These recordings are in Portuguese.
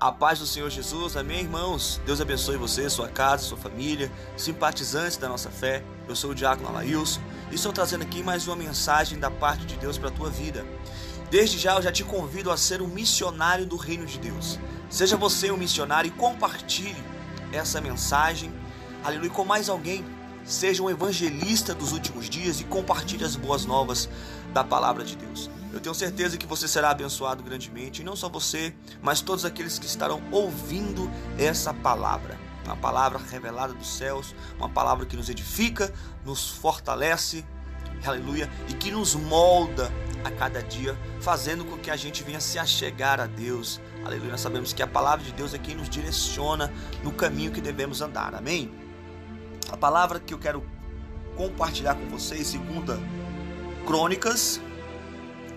A paz do Senhor Jesus, amém, irmãos? Deus abençoe você, sua casa, sua família, simpatizantes da nossa fé. Eu sou o Diácono Alailson e estou trazendo aqui mais uma mensagem da parte de Deus para a tua vida. Desde já eu já te convido a ser um missionário do reino de Deus. Seja você um missionário e compartilhe essa mensagem, aleluia, com mais alguém. Seja um evangelista dos últimos dias e compartilhe as boas novas da palavra de Deus. Eu tenho certeza que você será abençoado grandemente, e não só você, mas todos aqueles que estarão ouvindo essa palavra. Uma palavra revelada dos céus, uma palavra que nos edifica, nos fortalece, aleluia, e que nos molda a cada dia, fazendo com que a gente venha se achegar a Deus. Aleluia. Nós sabemos que a palavra de Deus é quem nos direciona no caminho que devemos andar. Amém? A palavra que eu quero compartilhar com vocês, segunda Crônicas,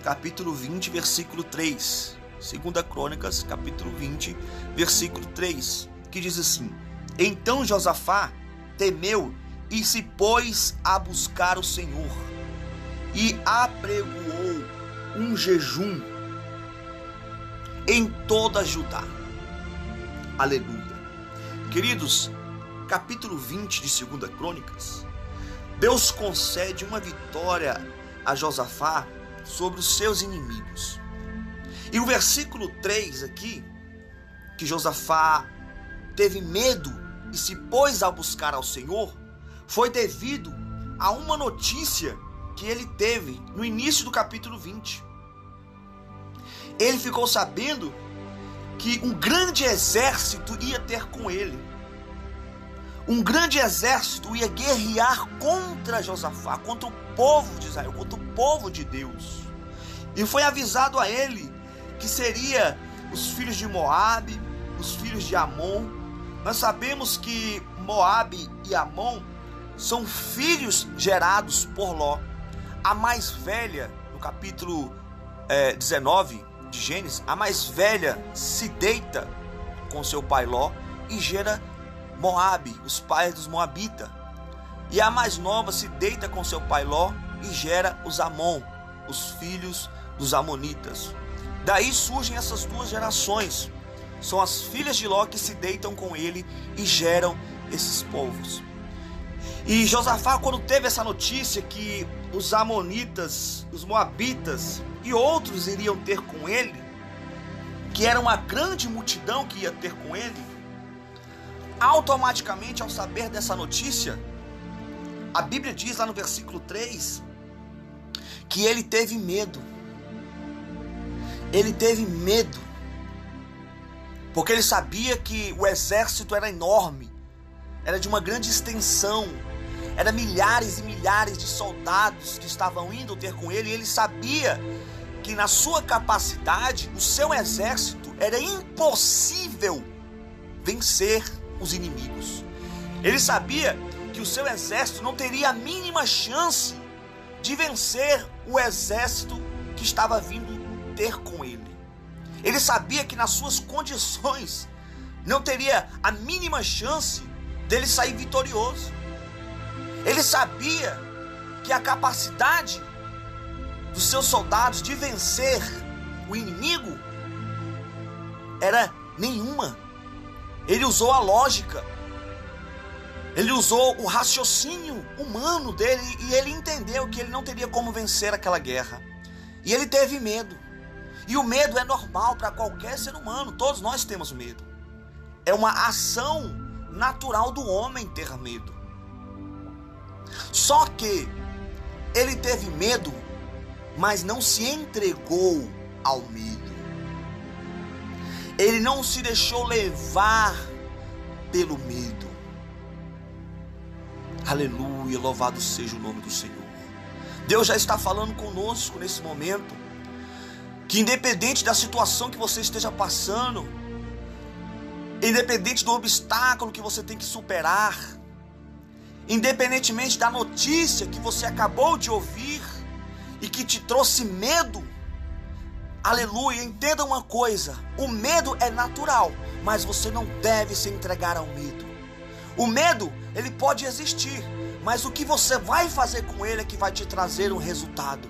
capítulo 20, versículo 3. Segunda Crônicas, capítulo 20, versículo 3, que diz assim: Então Josafá temeu e se pôs a buscar o Senhor e apregoou um jejum em toda Judá. Aleluia. Queridos, capítulo 20 de 2 Crônicas, Deus concede uma vitória a Josafá sobre os seus inimigos. E o versículo 3 aqui, que Josafá teve medo e se pôs a buscar ao Senhor, foi devido a uma notícia que ele teve no início do capítulo 20. Ele ficou sabendo que um grande exército ia ter com ele. Um grande exército ia guerrear contra Josafá, contra o povo de Israel, contra o povo de Deus. E foi avisado a ele que seria os filhos de Moabe, os filhos de Amon. Nós sabemos que Moabe e Amon são filhos gerados por Ló. A mais velha, no capítulo é, 19 de Gênesis, a mais velha se deita com seu pai Ló e gera Moabe, os pais dos Moabitas. E a mais nova se deita com seu pai Ló e gera os Amon, os filhos dos Amonitas. Daí surgem essas duas gerações. São as filhas de Ló que se deitam com ele e geram esses povos. E Josafá, quando teve essa notícia que os Amonitas, os Moabitas e outros iriam ter com ele, que era uma grande multidão que ia ter com ele, automaticamente, ao saber dessa notícia, a Bíblia diz lá no versículo 3 que ele teve medo. Ele teve medo. Porque ele sabia que o exército era enorme, era de uma grande extensão, era milhares e milhares de soldados que estavam indo ter com ele, e ele sabia que na sua capacidade, o seu exército era impossível vencer os inimigos. Ele sabia que o seu exército não teria a mínima chance de vencer o exército que estava vindo ter com ele. Ele sabia que nas suas condições não teria a mínima chance dele sair vitorioso. Ele sabia que a capacidade dos seus soldados de vencer o inimigo era nenhuma. Ele usou a lógica, ele usou o raciocínio humano dele e ele entendeu que ele não teria como vencer aquela guerra. E ele teve medo. E o medo é normal para qualquer ser humano, todos nós temos medo. É uma ação natural do homem ter medo. Só que ele teve medo, mas não se entregou ao medo. Ele não se deixou levar pelo medo. Aleluia, louvado seja o nome do Senhor. Deus já está falando conosco nesse momento. Que independente da situação que você esteja passando, independente do obstáculo que você tem que superar, independentemente da notícia que você acabou de ouvir e que te trouxe medo, aleluia, entenda uma coisa: o medo é natural, mas você não deve se entregar ao medo. O medo, ele pode existir, mas o que você vai fazer com ele é que vai te trazer um resultado.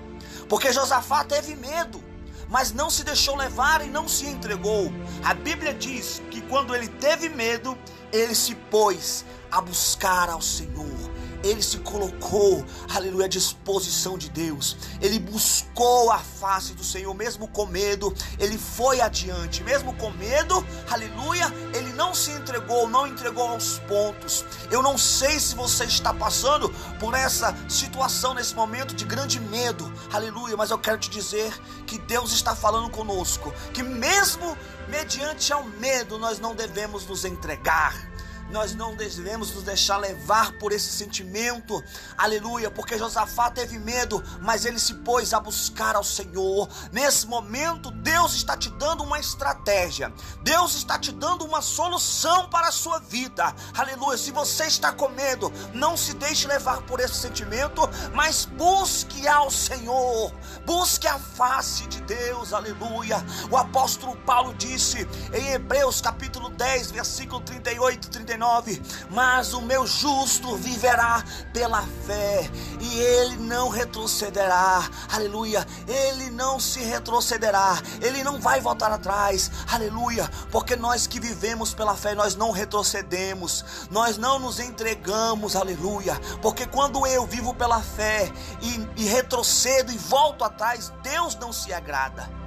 Porque Josafá teve medo, mas não se deixou levar e não se entregou. A Bíblia diz que quando ele teve medo, ele se pôs a buscar ao Senhor ele se colocou, aleluia, à disposição de Deus. Ele buscou a face do Senhor, mesmo com medo, ele foi adiante, mesmo com medo, aleluia, ele não se entregou, não entregou aos pontos. Eu não sei se você está passando por essa situação nesse momento de grande medo, aleluia, mas eu quero te dizer que Deus está falando conosco, que mesmo mediante ao medo, nós não devemos nos entregar nós não devemos nos deixar levar por esse sentimento, aleluia, porque Josafá teve medo, mas ele se pôs a buscar ao Senhor. Nesse momento, Deus está te dando uma estratégia, Deus está te dando uma solução para a sua vida, aleluia. Se você está com medo, não se deixe levar por esse sentimento, mas busque ao Senhor, busque a face de Deus, aleluia. O apóstolo Paulo disse em Hebreus capítulo 10, versículo 38 e 39. 39. Mas o meu justo viverá pela fé, e ele não retrocederá. Aleluia. Ele não se retrocederá. Ele não vai voltar atrás. Aleluia. Porque nós que vivemos pela fé, nós não retrocedemos. Nós não nos entregamos. Aleluia. Porque quando eu vivo pela fé e, e retrocedo e volto atrás, Deus não se agrada.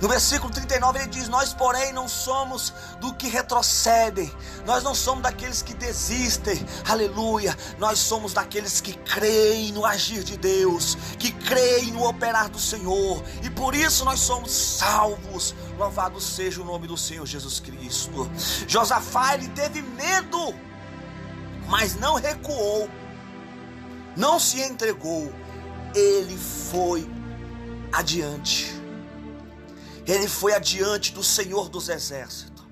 No versículo 39 ele diz: Nós, porém, não somos do que retrocedem, nós não somos daqueles que desistem, aleluia. Nós somos daqueles que creem no agir de Deus, que creem no operar do Senhor, e por isso nós somos salvos. Louvado seja o nome do Senhor Jesus Cristo. Josafá, ele teve medo, mas não recuou, não se entregou, ele foi adiante ele foi adiante do Senhor dos Exércitos.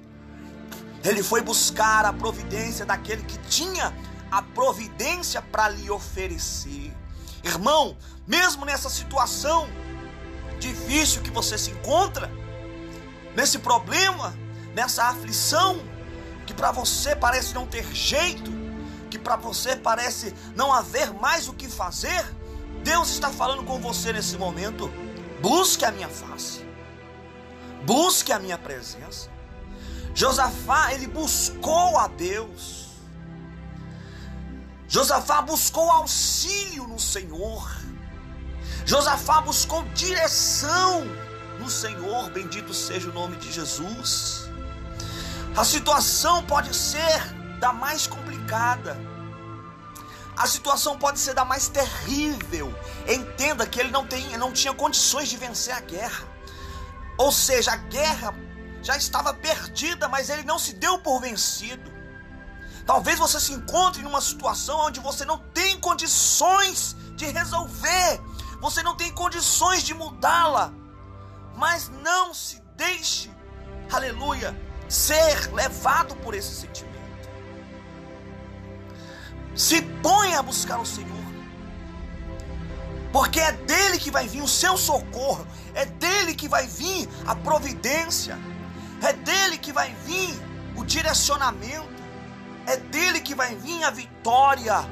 Ele foi buscar a providência daquele que tinha a providência para lhe oferecer. Irmão, mesmo nessa situação difícil que você se encontra, nesse problema, nessa aflição, que para você parece não ter jeito, que para você parece não haver mais o que fazer, Deus está falando com você nesse momento. Busque a minha face busque a minha presença. Josafá, ele buscou a Deus. Josafá buscou auxílio no Senhor. Josafá buscou direção no Senhor. Bendito seja o nome de Jesus. A situação pode ser da mais complicada. A situação pode ser da mais terrível. Entenda que ele não, tem, não tinha condições de vencer a guerra. Ou seja, a guerra já estava perdida, mas ele não se deu por vencido. Talvez você se encontre em uma situação onde você não tem condições de resolver, você não tem condições de mudá-la, mas não se deixe, aleluia, ser levado por esse sentimento. Se ponha a buscar o Senhor porque é dele que vai vir o seu socorro, é dele que vai vir a providência, é dele que vai vir o direcionamento, é dele que vai vir a vitória.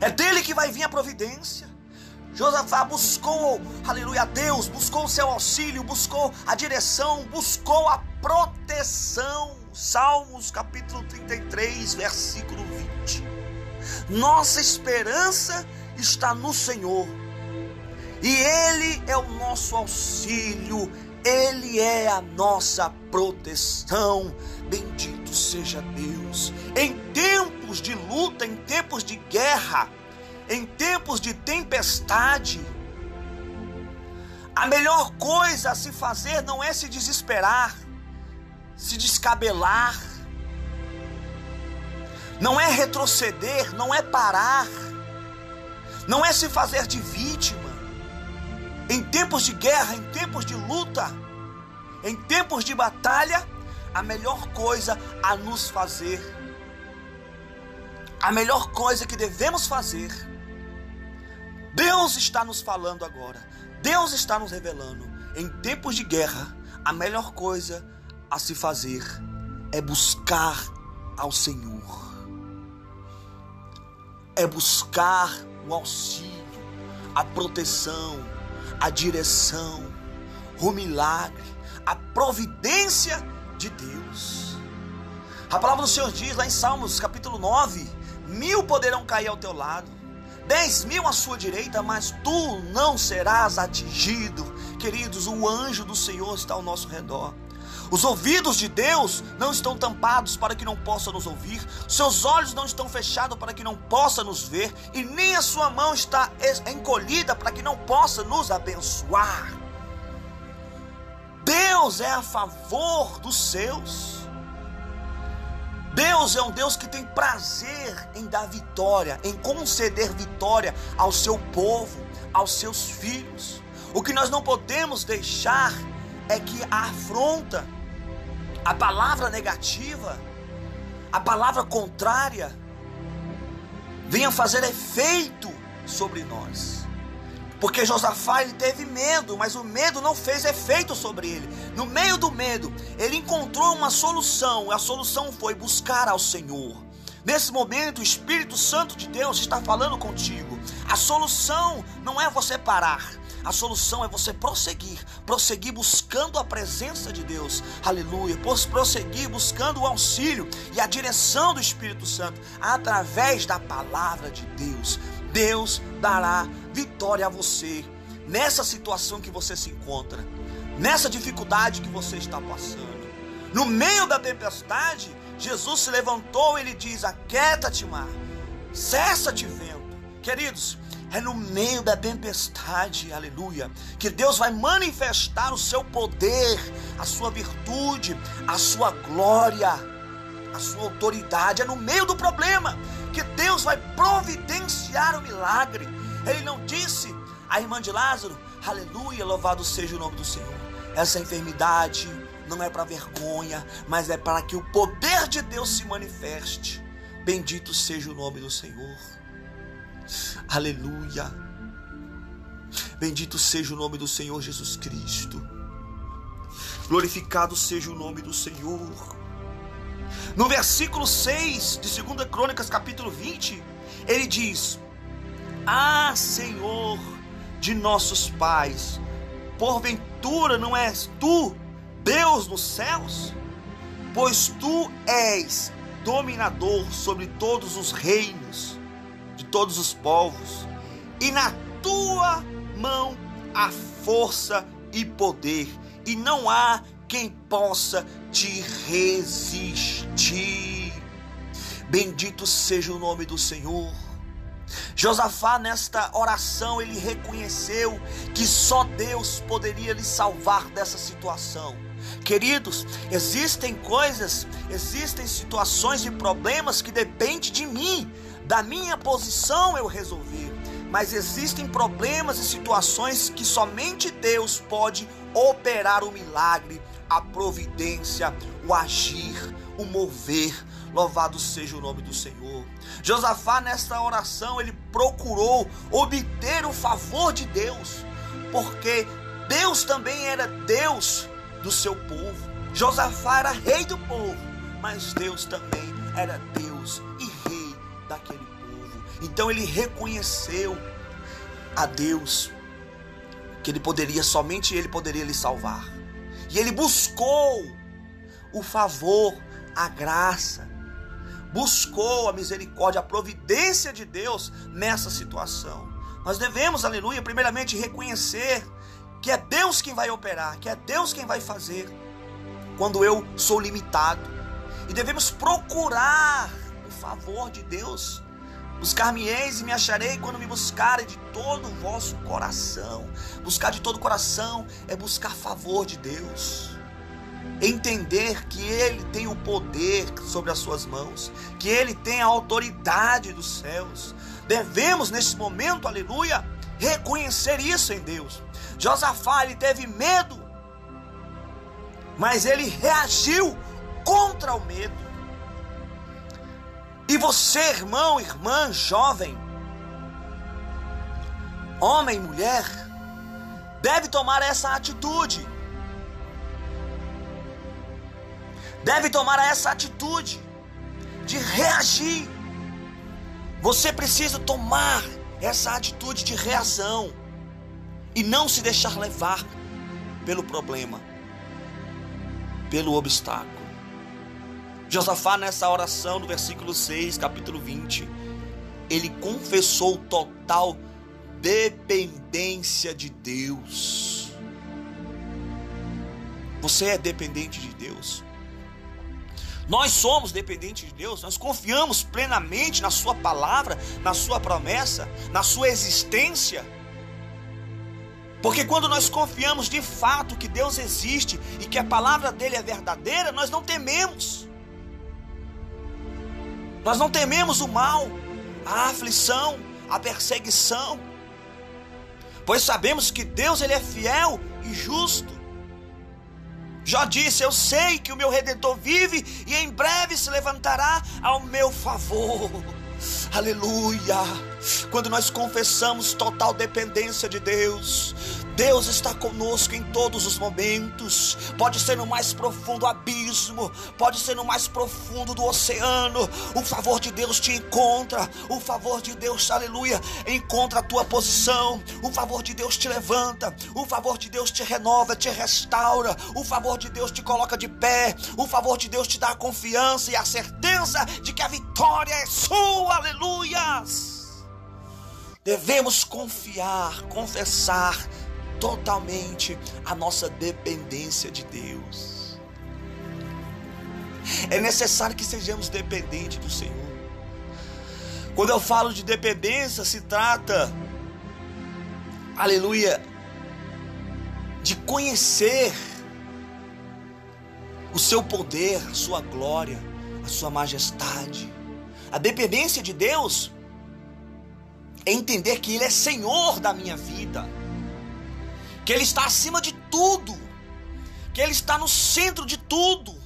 É dele que vai vir a providência. Josafá buscou, aleluia, Deus, buscou o seu auxílio, buscou a direção, buscou a proteção. Salmos capítulo 33, versículo 20. Nossa esperança está no Senhor, e Ele é o nosso auxílio, Ele é a nossa proteção. Bendito seja Deus. Em tempos de luta, em tempos de guerra, em tempos de tempestade, a melhor coisa a se fazer não é se desesperar, se descabelar, não é retroceder, não é parar, não é se fazer de vítima. Em tempos de guerra, em tempos de luta, em tempos de batalha, a melhor coisa a nos fazer, a melhor coisa que devemos fazer Deus está nos falando agora. Deus está nos revelando. Em tempos de guerra, a melhor coisa a se fazer é buscar ao Senhor. É buscar o auxílio, a proteção, a direção, o milagre, a providência de Deus. A palavra do Senhor diz lá em Salmos capítulo 9: mil poderão cair ao teu lado, dez mil à sua direita, mas tu não serás atingido. Queridos, o anjo do Senhor está ao nosso redor. Os ouvidos de Deus não estão tampados para que não possa nos ouvir, seus olhos não estão fechados para que não possa nos ver, e nem a sua mão está encolhida para que não possa nos abençoar. Deus é a favor dos seus. Deus é um Deus que tem prazer em dar vitória, em conceder vitória ao seu povo, aos seus filhos. O que nós não podemos deixar é que a afronta, a palavra negativa, a palavra contrária, venha fazer efeito sobre nós. Porque Josafá ele teve medo, mas o medo não fez efeito sobre ele. No meio do medo, ele encontrou uma solução. A solução foi buscar ao Senhor. Nesse momento, o Espírito Santo de Deus está falando contigo. A solução não é você parar. A solução é você prosseguir, prosseguir buscando a presença de Deus, aleluia, prosseguir buscando o auxílio e a direção do Espírito Santo através da palavra de Deus. Deus dará vitória a você nessa situação que você se encontra, nessa dificuldade que você está passando. No meio da tempestade, Jesus se levantou e ele diz: Aquieta-te, mar, cessa-te, vento. Queridos, é no meio da tempestade, aleluia, que Deus vai manifestar o seu poder, a sua virtude, a sua glória, a sua autoridade. É no meio do problema que Deus vai providenciar o milagre. Ele não disse à irmã de Lázaro, aleluia, louvado seja o nome do Senhor. Essa enfermidade não é para vergonha, mas é para que o poder de Deus se manifeste. Bendito seja o nome do Senhor. Aleluia. Bendito seja o nome do Senhor Jesus Cristo. Glorificado seja o nome do Senhor. No versículo 6 de 2 Crônicas, capítulo 20, ele diz: Ah, Senhor de nossos pais, porventura não és tu Deus nos céus? Pois tu és dominador sobre todos os reinos todos os povos, e na tua mão há força e poder, e não há quem possa te resistir. Bendito seja o nome do Senhor. Josafá, nesta oração, ele reconheceu que só Deus poderia lhe salvar dessa situação. Queridos, existem coisas, existem situações e problemas que dependem de mim, da minha posição eu resolver. Mas existem problemas e situações que somente Deus pode operar o milagre, a providência, o agir, o mover. Louvado seja o nome do Senhor. Josafá, nesta oração, ele procurou obter o favor de Deus, porque Deus também era Deus do seu povo. Josafá era rei do povo, mas Deus também era Deus daquele povo. Então ele reconheceu a Deus que ele poderia, somente ele poderia lhe salvar. E ele buscou o favor, a graça, buscou a misericórdia, a providência de Deus nessa situação. Nós devemos, aleluia, primeiramente reconhecer que é Deus quem vai operar, que é Deus quem vai fazer quando eu sou limitado. E devemos procurar favor de Deus Buscar-me-eis e me acharei quando me buscarem de todo o vosso coração. Buscar de todo o coração é buscar favor de Deus. Entender que Ele tem o poder sobre as suas mãos, que Ele tem a autoridade dos céus. Devemos, nesse momento, aleluia, reconhecer isso em Deus. Josafá, ele teve medo, mas ele reagiu contra o medo. E você, irmão, irmã, jovem, homem, mulher, deve tomar essa atitude. Deve tomar essa atitude de reagir. Você precisa tomar essa atitude de reação e não se deixar levar pelo problema, pelo obstáculo. Josafá, nessa oração, no versículo 6, capítulo 20, ele confessou total dependência de Deus. Você é dependente de Deus. Nós somos dependentes de Deus, nós confiamos plenamente na Sua palavra, na Sua promessa, na Sua existência. Porque quando nós confiamos de fato que Deus existe e que a palavra dele é verdadeira, nós não tememos. Nós não tememos o mal, a aflição, a perseguição, pois sabemos que Deus ele é fiel e justo. Já disse: Eu sei que o meu redentor vive e em breve se levantará ao meu favor. Aleluia! Quando nós confessamos total dependência de Deus, Deus está conosco em todos os momentos. Pode ser no mais profundo abismo, pode ser no mais profundo do oceano. O favor de Deus te encontra. O favor de Deus, aleluia, encontra a tua posição. O favor de Deus te levanta. O favor de Deus te renova, te restaura. O favor de Deus te coloca de pé. O favor de Deus te dá a confiança e a certeza de que a vitória é sua. Aleluias. Devemos confiar, confessar totalmente a nossa dependência de Deus. É necessário que sejamos dependentes do Senhor. Quando eu falo de dependência, se trata, aleluia, de conhecer o seu poder, a sua glória, a sua majestade. A dependência de Deus é entender que Ele é Senhor da minha vida que Ele está acima de tudo, que Ele está no centro de tudo,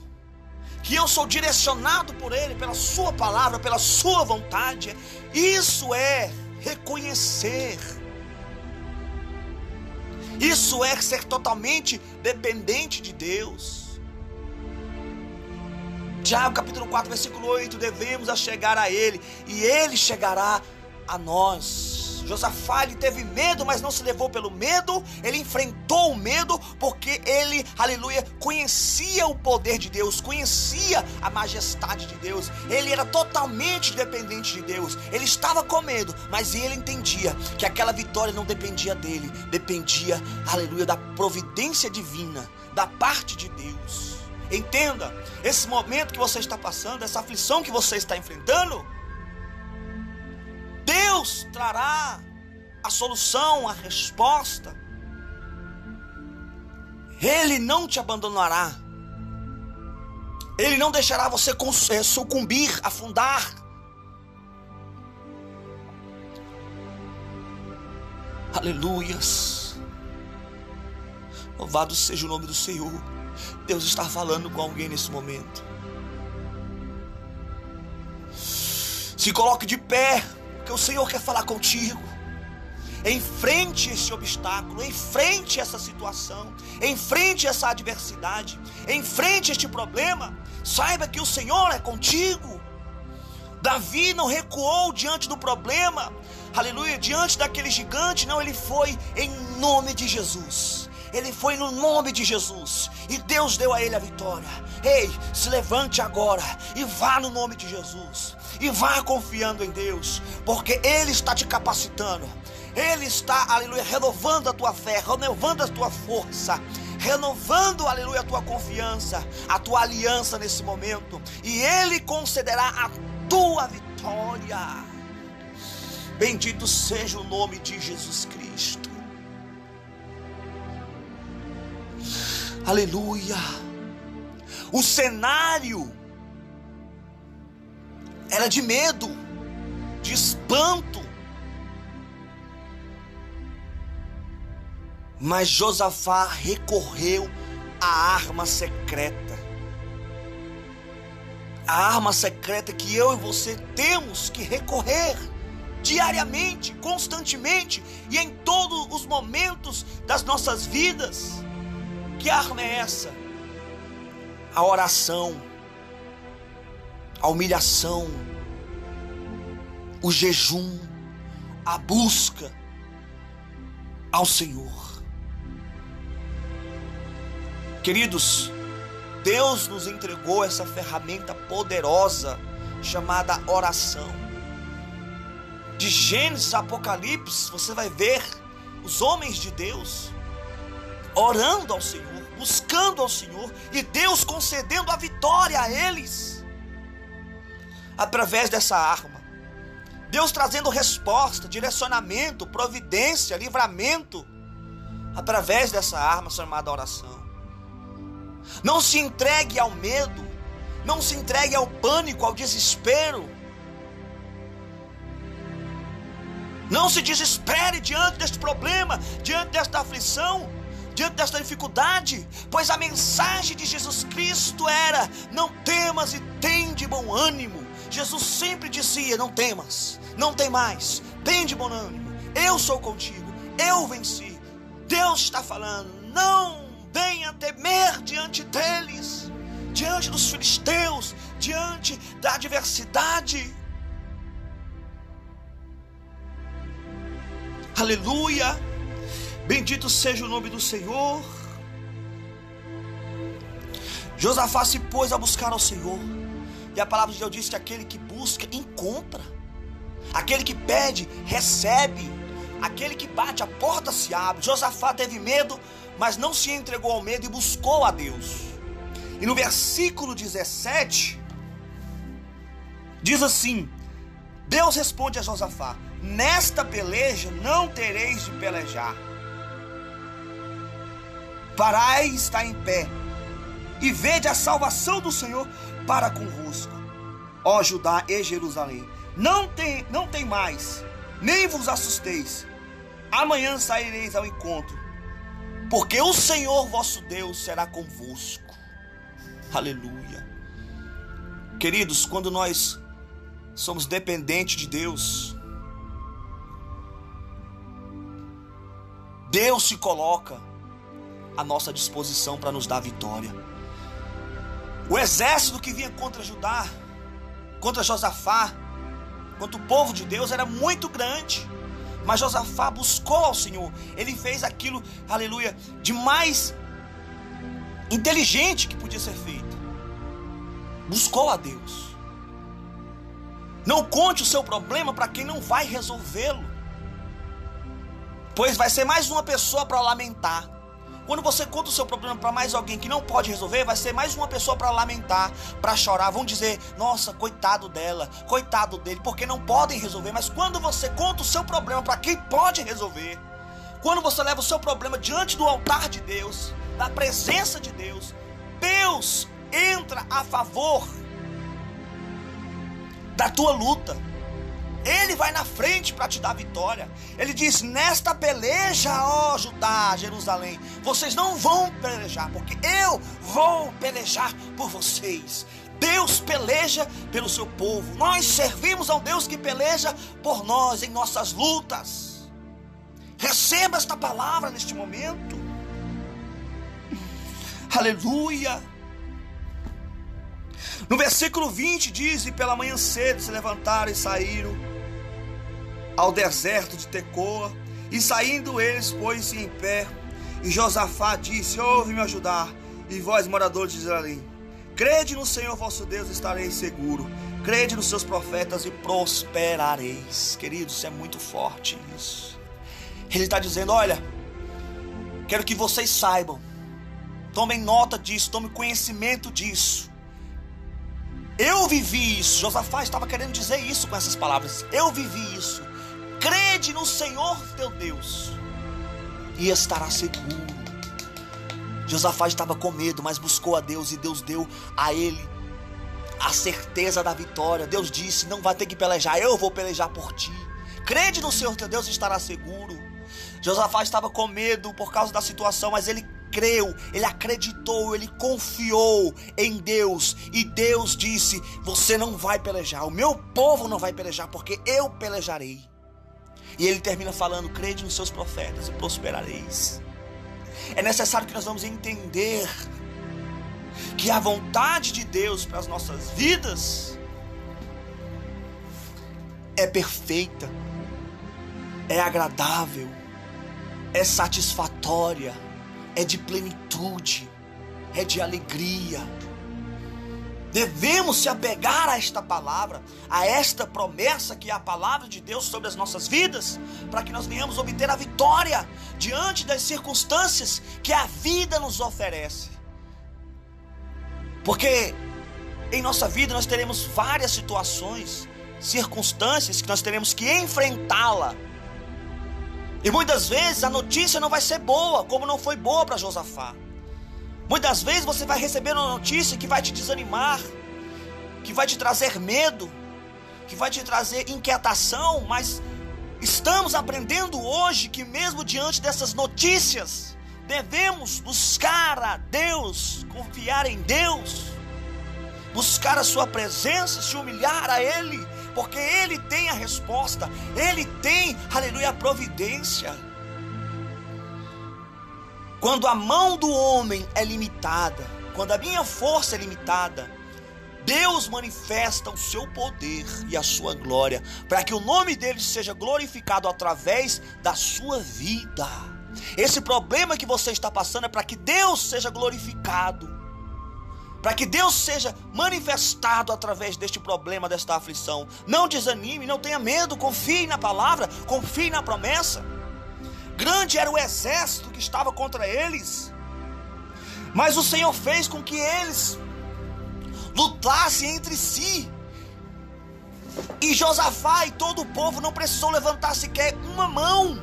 que eu sou direcionado por Ele, pela Sua palavra, pela Sua vontade. Isso é reconhecer. Isso é ser totalmente dependente de Deus. Tiago capítulo 4, versículo 8: devemos a chegar a Ele, e Ele chegará a nós. Josafá ele teve medo, mas não se levou pelo medo, ele enfrentou o medo porque ele, aleluia, conhecia o poder de Deus, conhecia a majestade de Deus, ele era totalmente dependente de Deus, ele estava com medo, mas ele entendia que aquela vitória não dependia dele, dependia, aleluia, da providência divina, da parte de Deus. Entenda, esse momento que você está passando, essa aflição que você está enfrentando, Deus trará a solução, a resposta. Ele não te abandonará. Ele não deixará você eh, sucumbir, afundar. Aleluias. Louvado seja o nome do Senhor. Deus está falando com alguém nesse momento. Se coloque de pé que o Senhor quer falar contigo. Enfrente esse obstáculo, enfrente essa situação, enfrente essa adversidade, enfrente este problema. Saiba que o Senhor é contigo. Davi não recuou diante do problema, aleluia, diante daquele gigante, não, ele foi em nome de Jesus. Ele foi no nome de Jesus e Deus deu a ele a vitória. Ei, se levante agora e vá no nome de Jesus e vá confiando em Deus, porque Ele está te capacitando, Ele está, aleluia, renovando a tua fé, renovando a tua força, renovando, aleluia, a tua confiança, a tua aliança nesse momento, e Ele concederá a tua vitória. Bendito seja o nome de Jesus Cristo. Aleluia. O cenário era de medo, de espanto. Mas Josafá recorreu à arma secreta. A arma secreta que eu e você temos que recorrer diariamente, constantemente e em todos os momentos das nossas vidas. Que arma é essa? A oração a humilhação, o jejum, a busca ao Senhor. Queridos, Deus nos entregou essa ferramenta poderosa chamada oração. De Gênesis a Apocalipse, você vai ver os homens de Deus orando ao Senhor, buscando ao Senhor e Deus concedendo a vitória a eles através dessa arma. Deus trazendo resposta, direcionamento, providência, livramento através dessa arma chamada oração. Não se entregue ao medo, não se entregue ao pânico, ao desespero. Não se desespere diante deste problema, diante desta aflição, diante desta dificuldade, pois a mensagem de Jesus Cristo era: não temas e tem de bom ânimo. Jesus sempre dizia: não temas, não tem mais, tem de bom ânimo, eu sou contigo, eu venci. Deus está falando: não venha temer diante deles, diante dos filisteus, diante da adversidade. Aleluia! Bendito seja o nome do Senhor. Josafá se pôs a buscar ao Senhor. E a palavra de Deus diz que aquele que busca, encontra. Aquele que pede, recebe. Aquele que bate, a porta se abre. Josafá teve medo, mas não se entregou ao medo e buscou a Deus. E no versículo 17, diz assim: Deus responde a Josafá: Nesta peleja não tereis de pelejar. Parai está em pé, e vede a salvação do Senhor para convosco, ó Judá e Jerusalém. Não tem, não tem mais, nem vos assusteis. Amanhã saireis ao encontro, porque o Senhor vosso Deus será convosco. Aleluia. Queridos, quando nós somos dependentes de Deus, Deus se coloca à nossa disposição para nos dar vitória. O exército que vinha contra Judá, contra Josafá, contra o povo de Deus era muito grande. Mas Josafá buscou ao Senhor. Ele fez aquilo, aleluia, de mais inteligente que podia ser feito. Buscou a Deus. Não conte o seu problema para quem não vai resolvê-lo. Pois vai ser mais uma pessoa para lamentar. Quando você conta o seu problema para mais alguém que não pode resolver, vai ser mais uma pessoa para lamentar, para chorar. Vão dizer: "Nossa, coitado dela, coitado dele", porque não podem resolver. Mas quando você conta o seu problema para quem pode resolver, quando você leva o seu problema diante do altar de Deus, na presença de Deus, Deus entra a favor da tua luta. Ele vai na frente para te dar vitória. Ele diz: Nesta peleja, ó Judá, Jerusalém, vocês não vão pelejar, porque eu vou pelejar por vocês. Deus peleja pelo seu povo. Nós servimos a um Deus que peleja por nós em nossas lutas. Receba esta palavra neste momento. Aleluia. No versículo 20 diz: E pela manhã cedo se levantaram e saíram ao deserto de Tecoa, e saindo eles, pôs-se em pé, e Josafá disse: Ouve-me ajudar, e vós, moradores de Israel, crede no Senhor vosso Deus, estareis seguro. Crede nos seus profetas e prosperareis. Queridos, isso é muito forte isso. Ele está dizendo: olha, quero que vocês saibam, tomem nota disso, tomem conhecimento disso. Eu vivi isso. Josafá estava querendo dizer isso com essas palavras. Eu vivi isso crede no Senhor teu Deus e estará seguro. Josafá estava com medo, mas buscou a Deus e Deus deu a ele a certeza da vitória. Deus disse: Não vai ter que pelejar, eu vou pelejar por ti. Crede no Senhor teu Deus e estará seguro. Josafá estava com medo por causa da situação, mas ele creu, ele acreditou, ele confiou em Deus. E Deus disse: Você não vai pelejar, o meu povo não vai pelejar, porque eu pelejarei. E ele termina falando: crede nos seus profetas e prosperareis. É necessário que nós vamos entender que a vontade de Deus para as nossas vidas é perfeita. é agradável, é satisfatória, é de plenitude, é de alegria. Devemos se apegar a esta palavra, a esta promessa que é a palavra de Deus sobre as nossas vidas, para que nós venhamos obter a vitória diante das circunstâncias que a vida nos oferece. Porque em nossa vida nós teremos várias situações, circunstâncias que nós teremos que enfrentá-la. E muitas vezes a notícia não vai ser boa, como não foi boa para Josafá. Muitas vezes você vai receber uma notícia que vai te desanimar, que vai te trazer medo, que vai te trazer inquietação, mas estamos aprendendo hoje que mesmo diante dessas notícias, devemos buscar a Deus, confiar em Deus buscar a Sua presença, se humilhar a Ele, porque Ele tem a resposta, Ele tem, aleluia, a providência. Quando a mão do homem é limitada, quando a minha força é limitada, Deus manifesta o seu poder e a sua glória, para que o nome dele seja glorificado através da sua vida. Esse problema que você está passando é para que Deus seja glorificado para que Deus seja manifestado através deste problema, desta aflição. Não desanime, não tenha medo, confie na palavra, confie na promessa. Grande era o exército que estava contra eles, mas o Senhor fez com que eles lutassem entre si. E Josafá e todo o povo não precisou levantar sequer uma mão.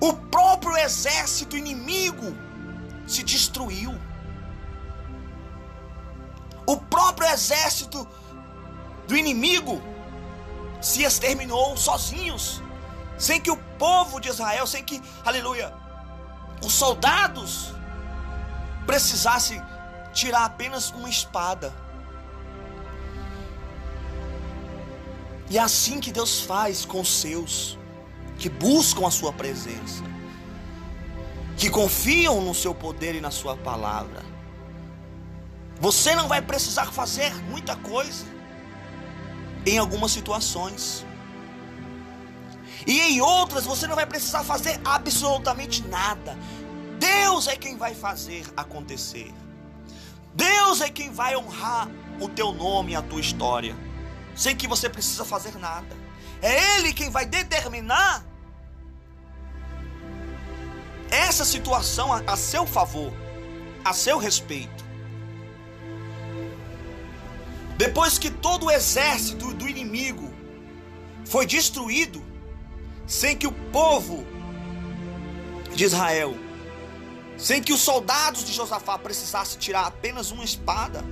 O próprio exército inimigo se destruiu. O próprio exército do inimigo se exterminou sozinhos, sem que o povo de Israel, sem que, aleluia, os soldados precisassem tirar apenas uma espada. E é assim que Deus faz com os seus que buscam a sua presença que confiam no seu poder e na sua palavra. Você não vai precisar fazer muita coisa em algumas situações. E em outras você não vai precisar fazer absolutamente nada. Deus é quem vai fazer acontecer. Deus é quem vai honrar o teu nome e a tua história, sem que você precisa fazer nada. É Ele quem vai determinar essa situação a, a seu favor, a seu respeito. Depois que todo o exército do inimigo foi destruído, sem que o povo de Israel, sem que os soldados de Josafá precisassem tirar apenas uma espada,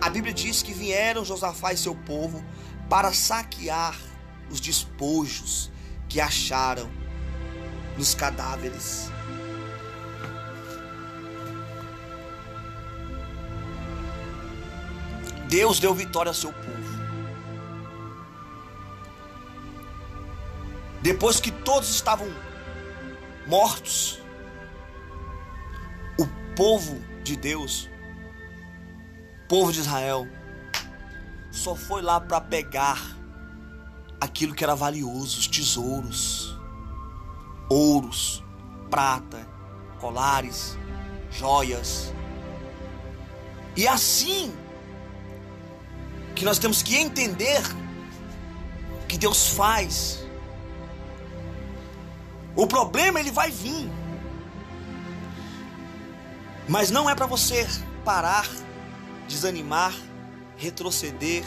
a Bíblia diz que vieram Josafá e seu povo para saquear os despojos que acharam nos cadáveres. Deus deu vitória ao seu povo. Depois que todos estavam mortos, o povo de Deus, povo de Israel, só foi lá para pegar aquilo que era valioso, os tesouros ouros, prata, colares, joias. E assim que nós temos que entender que Deus faz. O problema ele vai vir. Mas não é para você parar, desanimar, retroceder,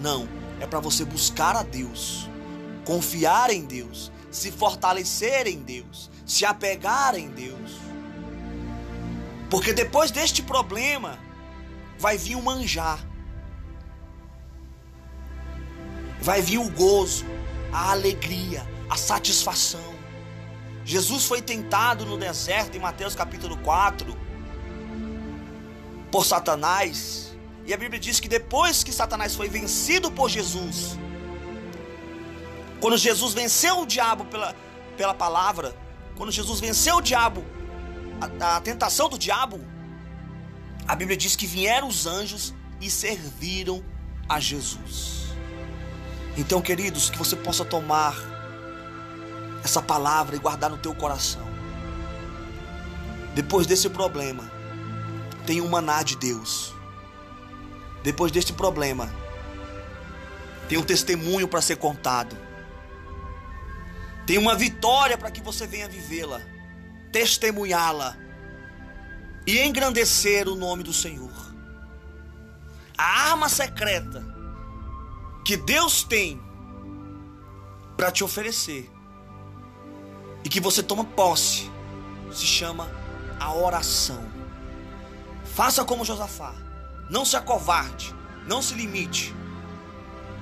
não. É para você buscar a Deus, confiar em Deus, se fortalecer em Deus, se apegar em Deus. Porque depois deste problema vai vir o manjar. Vai vir o gozo, a alegria, a satisfação. Jesus foi tentado no deserto em Mateus capítulo 4 por Satanás. E a Bíblia diz que depois que Satanás foi vencido por Jesus, quando Jesus venceu o diabo pela, pela palavra, quando Jesus venceu o diabo, a, a tentação do diabo, a Bíblia diz que vieram os anjos e serviram a Jesus. Então, queridos, que você possa tomar essa palavra e guardar no teu coração. Depois desse problema, tem um maná de Deus. Depois deste problema, tem um testemunho para ser contado. Tem uma vitória para que você venha vivê-la, testemunhá-la e engrandecer o nome do Senhor. A arma secreta que Deus tem para te oferecer e que você toma posse se chama a oração. Faça como Josafá. Não se acovarde, não se limite.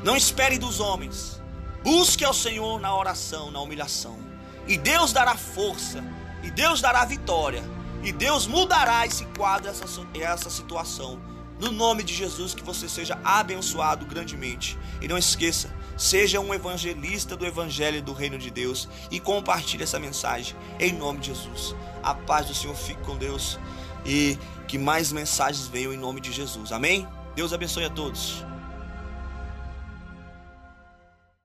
Não espere dos homens. Busque ao Senhor na oração, na humilhação. E Deus dará força, e Deus dará vitória, e Deus mudará esse quadro, essa, essa situação. No nome de Jesus, que você seja abençoado grandemente. E não esqueça, seja um evangelista do Evangelho do Reino de Deus e compartilhe essa mensagem em nome de Jesus. A paz do Senhor fique com Deus e que mais mensagens venham em nome de Jesus. Amém? Deus abençoe a todos.